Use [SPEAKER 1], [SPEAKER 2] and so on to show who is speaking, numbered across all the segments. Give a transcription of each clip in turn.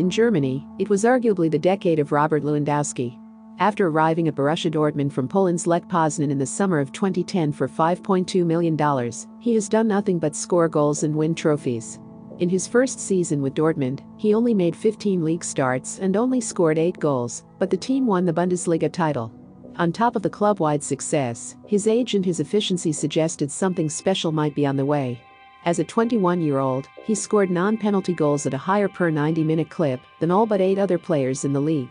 [SPEAKER 1] In Germany, it was arguably the decade of Robert Lewandowski. After arriving at Borussia Dortmund from Poland's Lech Poznan in the summer of 2010 for $5.2 million, he has done nothing but score goals and win trophies. In his first season with Dortmund, he only made 15 league starts and only scored 8 goals, but the team won the Bundesliga title. On top of the club-wide success, his age and his efficiency suggested something special might be on the way. As a 21-year-old, he scored non-penalty goals at a higher per 90-minute clip than all but eight other players in the league.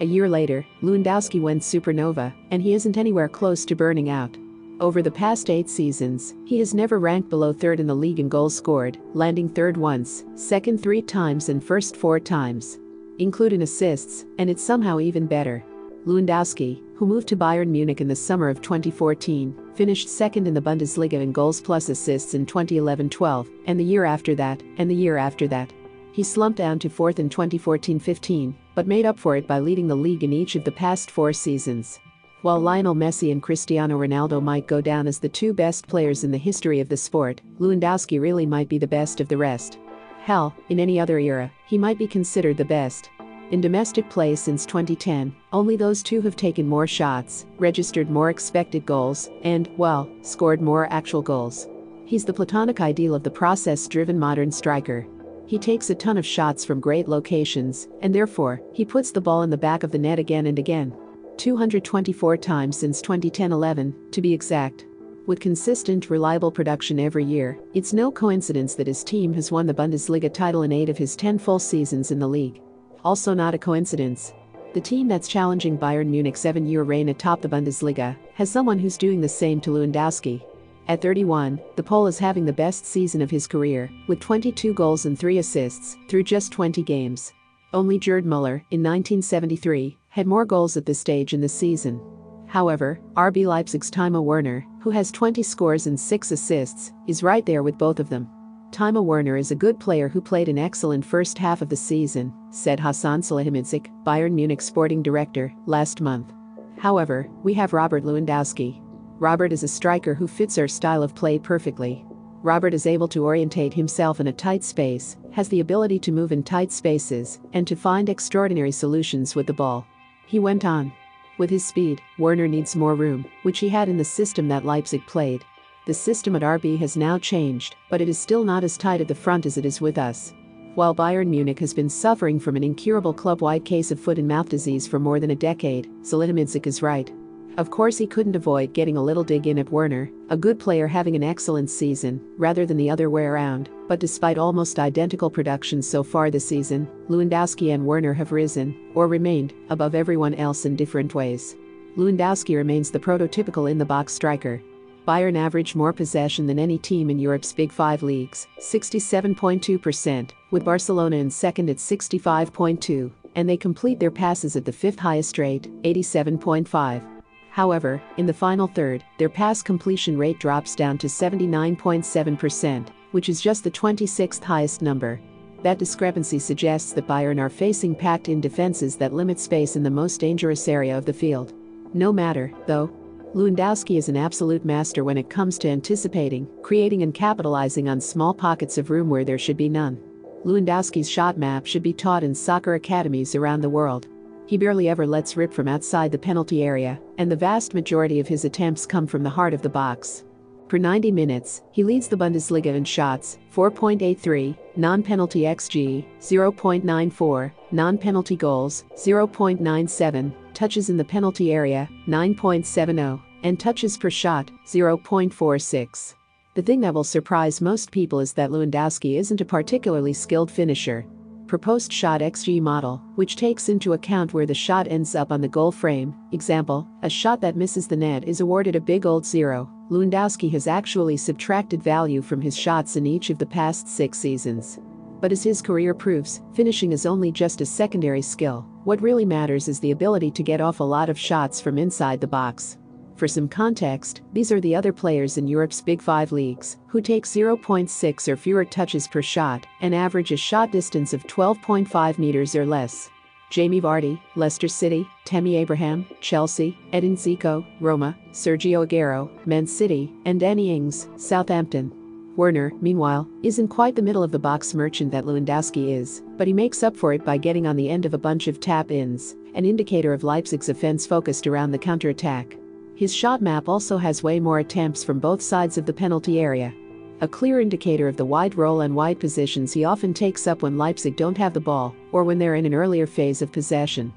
[SPEAKER 1] A year later, Lewandowski went supernova, and he isn't anywhere close to burning out. Over the past eight seasons, he has never ranked below third in the league in goals scored, landing third once, second three times, and first four times. Include in assists, and it's somehow even better. Lewandowski, who moved to Bayern Munich in the summer of 2014, finished second in the Bundesliga in goals plus assists in 2011 12, and the year after that, and the year after that. He slumped down to fourth in 2014 15, but made up for it by leading the league in each of the past four seasons. While Lionel Messi and Cristiano Ronaldo might go down as the two best players in the history of the sport, Lewandowski really might be the best of the rest. Hell, in any other era, he might be considered the best. In domestic play since 2010, only those two have taken more shots, registered more expected goals, and, well, scored more actual goals. He's the platonic ideal of the process driven modern striker. He takes a ton of shots from great locations, and therefore, he puts the ball in the back of the net again and again. 224 times since 2010 11, to be exact. With consistent, reliable production every year, it's no coincidence that his team has won the Bundesliga title in eight of his 10 full seasons in the league. Also, not a coincidence. The team that's challenging Bayern Munich's seven year reign atop the Bundesliga has someone who's doing the same to Lewandowski. At 31, the Pole is having the best season of his career, with 22 goals and 3 assists through just 20 games. Only Gerd Muller, in 1973, had more goals at this stage in the season. However, RB Leipzig's Timo Werner, who has 20 scores and 6 assists, is right there with both of them. Timo Werner is a good player who played an excellent first half of the season, said Hasan Salihamidzic, Bayern Munich sporting director, last month. However, we have Robert Lewandowski. Robert is a striker who fits our style of play perfectly. Robert is able to orientate himself in a tight space, has the ability to move in tight spaces, and to find extraordinary solutions with the ball. He went on. With his speed, Werner needs more room, which he had in the system that Leipzig played. The system at RB has now changed, but it is still not as tight at the front as it is with us. While Bayern Munich has been suffering from an incurable club-wide case of foot and mouth disease for more than a decade, Salihamidzic is right. Of course he couldn't avoid getting a little dig in at Werner, a good player having an excellent season, rather than the other way around, but despite almost identical production so far this season, Lewandowski and Werner have risen, or remained, above everyone else in different ways. Lewandowski remains the prototypical in-the-box striker. Bayern average more possession than any team in Europe's Big Five leagues, 67.2%, with Barcelona in second at 65.2, and they complete their passes at the fifth highest rate, 87.5. However, in the final third, their pass completion rate drops down to 79.7%, which is just the 26th highest number. That discrepancy suggests that Bayern are facing packed in defenses that limit space in the most dangerous area of the field. No matter, though, Lewandowski is an absolute master when it comes to anticipating, creating, and capitalizing on small pockets of room where there should be none. Lewandowski's shot map should be taught in soccer academies around the world. He barely ever lets rip from outside the penalty area, and the vast majority of his attempts come from the heart of the box. Per 90 minutes, he leads the Bundesliga in shots, 4.83, non-penalty xG, 0.94, non-penalty goals, 0.97, touches in the penalty area, 9.70, and touches per shot, 0.46. The thing that will surprise most people is that Lewandowski isn't a particularly skilled finisher, post-shot XG model, which takes into account where the shot ends up on the goal frame. Example, a shot that misses the net is awarded a big old zero. Lewandowski has actually subtracted value from his shots in each of the past six seasons. But as his career proves, finishing is only just a secondary skill. What really matters is the ability to get off a lot of shots from inside the box. For some context, these are the other players in Europe's Big Five leagues who take 0.6 or fewer touches per shot and average a shot distance of 12.5 meters or less. Jamie Vardy, Leicester City, Tammy Abraham, Chelsea, Edin Dzeko, Roma, Sergio Aguero, Man City, and Danny Ings, Southampton. Werner, meanwhile, isn't quite the middle of the box merchant that Lewandowski is, but he makes up for it by getting on the end of a bunch of tap ins, an indicator of Leipzig's offense focused around the counter attack. His shot map also has way more attempts from both sides of the penalty area. A clear indicator of the wide role and wide positions he often takes up when Leipzig don't have the ball or when they're in an earlier phase of possession.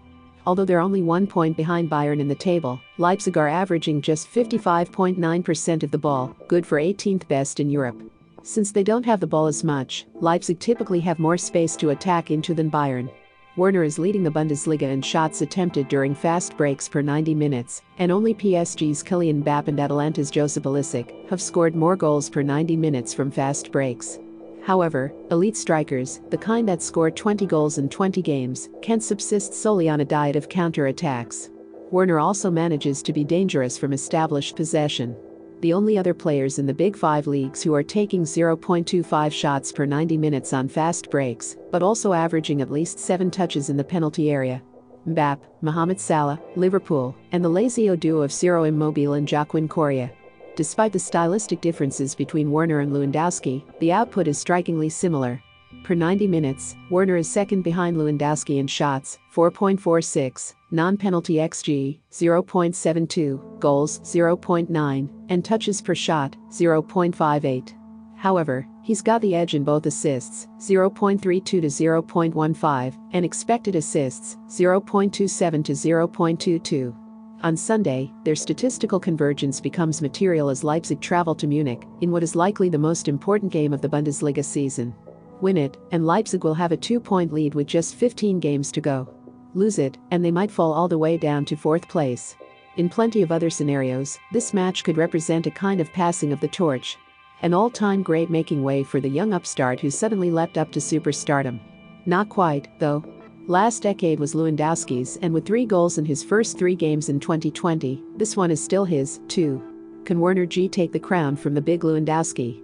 [SPEAKER 1] Although they're only one point behind Bayern in the table, Leipzig are averaging just 55.9% of the ball, good for 18th best in Europe. Since they don't have the ball as much, Leipzig typically have more space to attack into than Bayern. Werner is leading the Bundesliga in shots attempted during fast breaks per 90 minutes, and only PSG's Kylian Mbappe and Atalanta's Josip Ilicic have scored more goals per 90 minutes from fast breaks. However, elite strikers, the kind that score 20 goals in 20 games, can subsist solely on a diet of counter-attacks. Werner also manages to be dangerous from established possession. The only other players in the Big Five leagues who are taking 0.25 shots per 90 minutes on fast breaks, but also averaging at least 7 touches in the penalty area. Mbappe, Mohamed Salah, Liverpool, and the Lazio duo of Ciro Immobile and Joaquin Correa. Despite the stylistic differences between Werner and Lewandowski, the output is strikingly similar. Per 90 minutes, Werner is second behind Lewandowski in shots, 4.46, non-penalty xG, 0.72, goals, 0.9, and touches per shot, 0.58. However, he's got the edge in both assists, 0.32 to 0.15, and expected assists, 0.27 to 0.22. On Sunday, their statistical convergence becomes material as Leipzig travel to Munich in what is likely the most important game of the Bundesliga season. Win it, and Leipzig will have a two point lead with just 15 games to go. Lose it, and they might fall all the way down to fourth place. In plenty of other scenarios, this match could represent a kind of passing of the torch. An all time great making way for the young upstart who suddenly leapt up to superstardom. Not quite, though, Last decade was Lewandowski's, and with three goals in his first three games in 2020, this one is still his, too. Can Werner G take the crown from the big Lewandowski?